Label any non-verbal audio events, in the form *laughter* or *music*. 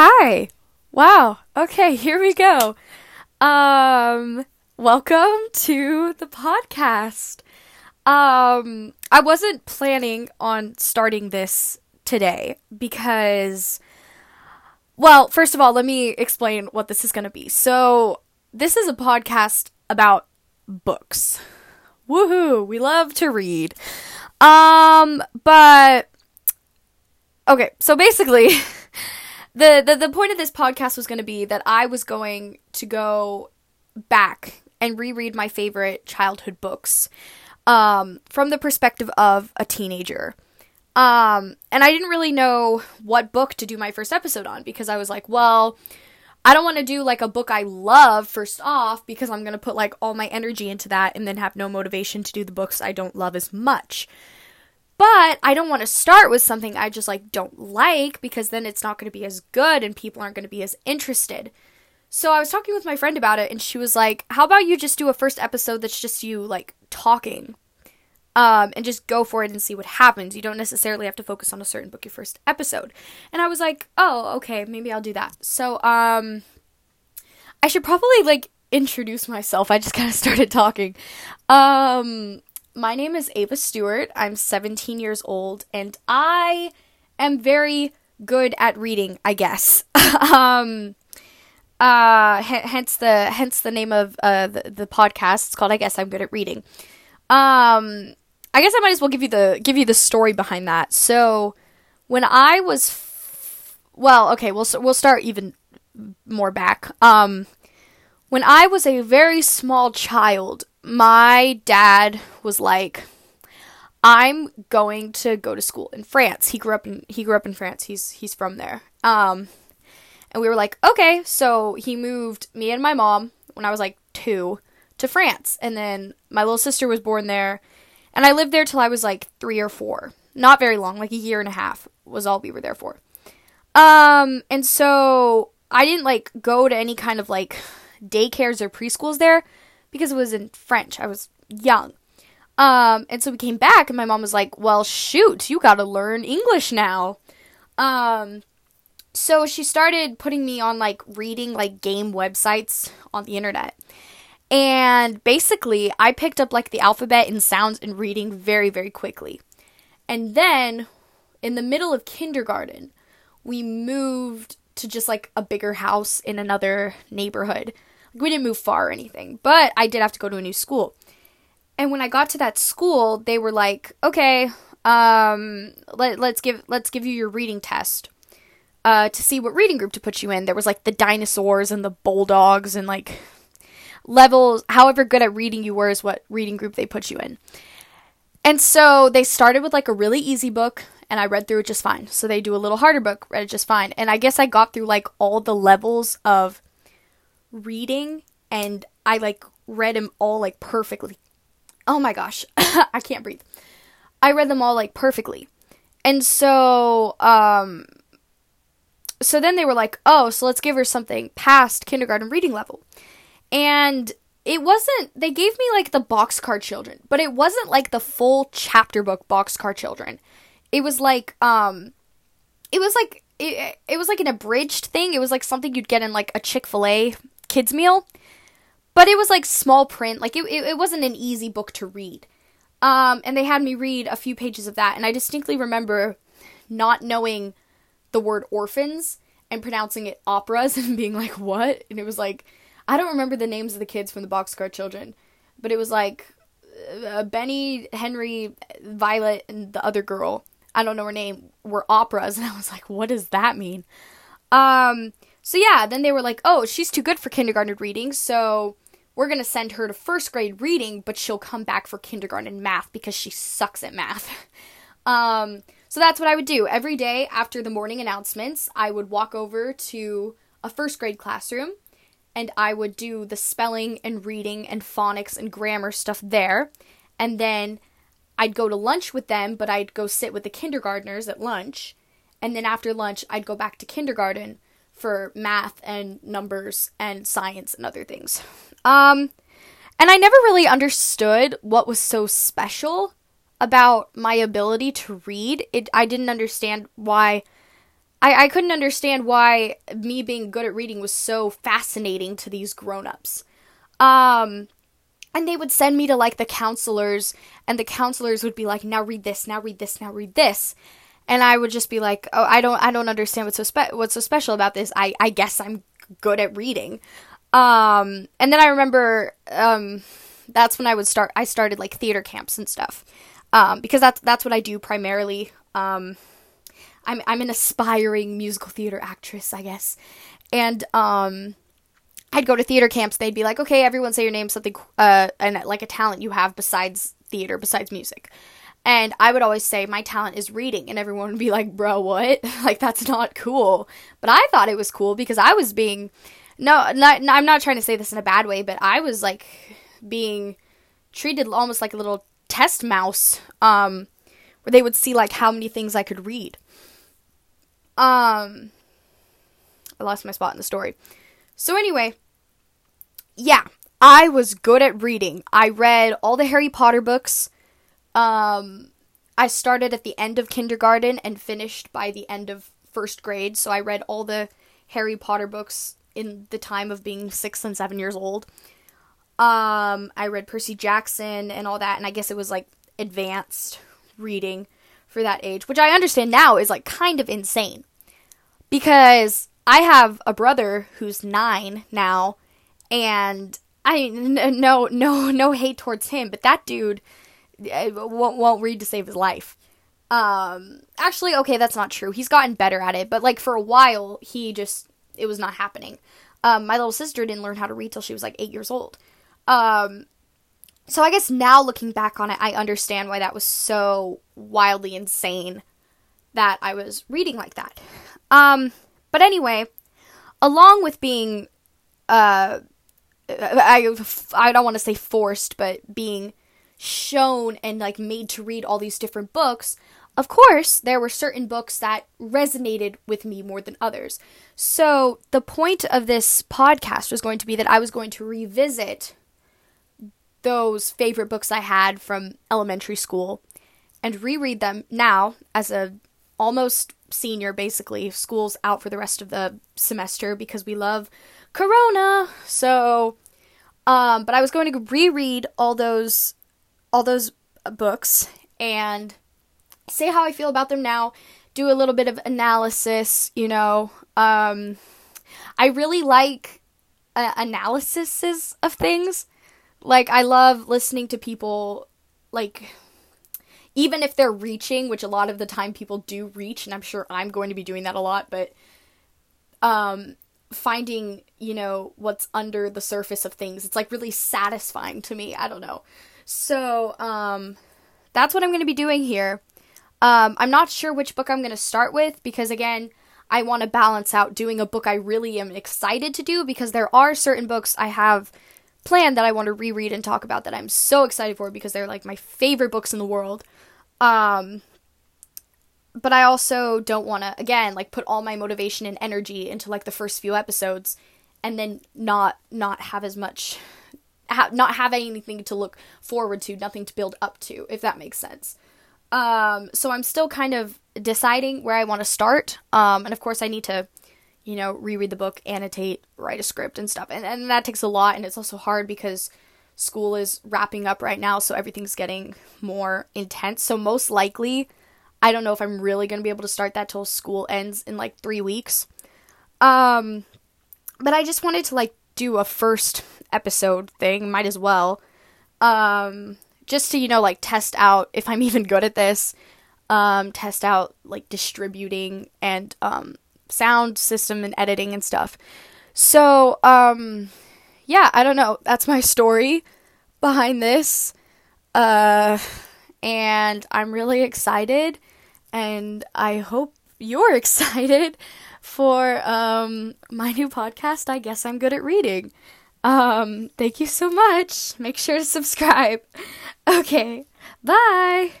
Hi. Wow. Okay, *laughs* here we go. Um welcome to the podcast. Um I wasn't planning on starting this today because well, first of all, let me explain what this is going to be. So, this is a podcast about books. Woohoo, we love to read. Um, but okay, so basically *laughs* the, the the point of this podcast was going to be that I was going to go back and reread my favorite childhood books um, from the perspective of a teenager. Um, and I didn't really know what book to do my first episode on because I was like, well, I don't want to do like a book I love first off because I'm going to put like all my energy into that and then have no motivation to do the books I don't love as much. But I don't want to start with something I just like don't like because then it's not going to be as good and people aren't going to be as interested. So I was talking with my friend about it and she was like, "How about you just do a first episode that's just you like talking?" Um, and just go for it and see what happens. You don't necessarily have to focus on a certain book your first episode. And I was like, "Oh, okay, maybe I'll do that." So, um I should probably like introduce myself. I just kind of *laughs* started talking. Um my name is Ava Stewart. I'm 17 years old and I am very good at reading, I guess. *laughs* um uh h- hence the hence the name of uh the, the podcast. It's called I guess I'm good at reading. Um I guess I might as well give you the give you the story behind that. So when I was f- well, okay, we'll we'll start even more back. Um when I was a very small child, my dad was like, "I'm going to go to school in France." He grew up in he grew up in France. He's he's from there. Um, and we were like, "Okay." So he moved me and my mom when I was like two to France, and then my little sister was born there, and I lived there till I was like three or four. Not very long, like a year and a half was all we were there for. Um, and so I didn't like go to any kind of like daycares or preschools there because it was in French. I was young. Um, and so we came back and my mom was like, "Well, shoot, you got to learn English now." Um, so she started putting me on like reading like game websites on the internet. And basically, I picked up like the alphabet and sounds and reading very, very quickly. And then in the middle of kindergarten, we moved to just like a bigger house in another neighborhood. We didn't move far or anything, but I did have to go to a new school. And when I got to that school, they were like, "Okay, um, let, let's give let's give you your reading test." Uh, to see what reading group to put you in. There was like the dinosaurs and the bulldogs and like levels, however good at reading you were, is what reading group they put you in. And so they started with like a really easy book, and I read through it just fine. So they do a little harder book, read it just fine. And I guess I got through like all the levels of reading, and I like read them all like perfectly. Oh my gosh, *laughs* I can't breathe. I read them all like perfectly. And so, um, so then they were like, oh, so let's give her something past kindergarten reading level. And it wasn't, they gave me like the boxcar children, but it wasn't like the full chapter book boxcar children. It was like, um, it was like, it, it was like an abridged thing. It was like something you'd get in like a Chick fil A kids meal. But it was like small print. Like it, it, it wasn't an easy book to read. Um, and they had me read a few pages of that. And I distinctly remember not knowing the word orphans and pronouncing it operas *laughs* and being like, what? And it was like, I don't remember the names of the kids from the Boxcar Children, but it was like uh, Benny, Henry, Violet, and the other girl. I don't know her name. Were operas, *laughs* and I was like, what does that mean? Um. So yeah, then they were like, oh, she's too good for kindergarten reading, so we're gonna send her to first grade reading, but she'll come back for kindergarten math because she sucks at math. *laughs* um. So that's what I would do every day after the morning announcements. I would walk over to a first grade classroom and I would do the spelling and reading and phonics and grammar stuff there. And then I'd go to lunch with them, but I'd go sit with the kindergartners at lunch. And then after lunch, I'd go back to kindergarten for math and numbers and science and other things. Um, and I never really understood what was so special about my ability to read. It I didn't understand why I, I couldn't understand why me being good at reading was so fascinating to these grown-ups. Um and they would send me to like the counselors and the counselors would be like now read this now read this now read this and i would just be like oh i don't i don't understand what's so spe- what's so special about this. I i guess i'm good at reading. Um and then i remember um that's when i would start i started like theater camps and stuff. Um because that's that's what i do primarily. Um i'm i'm an aspiring musical theater actress i guess. And um I'd go to theater camps. They'd be like, "Okay, everyone say your name, something, uh, and like a talent you have besides theater, besides music." And I would always say my talent is reading, and everyone would be like, "Bro, what? *laughs* like that's not cool." But I thought it was cool because I was being, no, not, I'm not trying to say this in a bad way, but I was like being treated almost like a little test mouse, um, where they would see like how many things I could read. Um, I lost my spot in the story. So, anyway, yeah, I was good at reading. I read all the Harry Potter books. Um, I started at the end of kindergarten and finished by the end of first grade. So, I read all the Harry Potter books in the time of being six and seven years old. Um, I read Percy Jackson and all that, and I guess it was like advanced reading for that age, which I understand now is like kind of insane because I have a brother who's nine now, and I no no no hate towards him, but that dude won't won't read to save his life. Um, actually, okay, that's not true. He's gotten better at it, but like for a while, he just it was not happening. Um, my little sister didn't learn how to read till she was like eight years old. Um, so I guess now looking back on it, I understand why that was so wildly insane that I was reading like that. Um, but anyway, along with being, uh, I, I don't want to say forced, but being shown and like made to read all these different books, of course, there were certain books that resonated with me more than others. So, the point of this podcast was going to be that I was going to revisit those favorite books I had from elementary school and reread them now as a almost senior basically school's out for the rest of the semester because we love corona so um but i was going to reread all those all those books and say how i feel about them now do a little bit of analysis you know um i really like uh, analyses of things like i love listening to people like even if they're reaching, which a lot of the time people do reach, and I'm sure I'm going to be doing that a lot, but um, finding, you know, what's under the surface of things, it's like really satisfying to me. I don't know. So, um, that's what I'm going to be doing here. Um, I'm not sure which book I'm going to start with because, again, I want to balance out doing a book I really am excited to do because there are certain books I have planned that I want to reread and talk about that I'm so excited for because they're like my favorite books in the world. Um, but I also don't want to again like put all my motivation and energy into like the first few episodes and then not not have as much ha- not have anything to look forward to, nothing to build up to, if that makes sense. Um, so I'm still kind of deciding where I want to start. Um, and of course I need to, you know, reread the book, annotate, write a script and stuff. And and that takes a lot and it's also hard because school is wrapping up right now, so everything's getting more intense. So most likely, I don't know if I'm really going to be able to start that till school ends in like 3 weeks. Um but I just wanted to like do a first episode thing, might as well. Um just to, you know, like test out if I'm *laughs* even good at this. Um test out like distributing and um sound system and editing and stuff. So, um yeah, I don't know. That's my story behind this. Uh, and I'm really excited, and I hope you're *laughs* excited for um, my new podcast. I guess I'm good at reading. Um, thank you so much. Make sure to subscribe. *laughs* Okay, bye.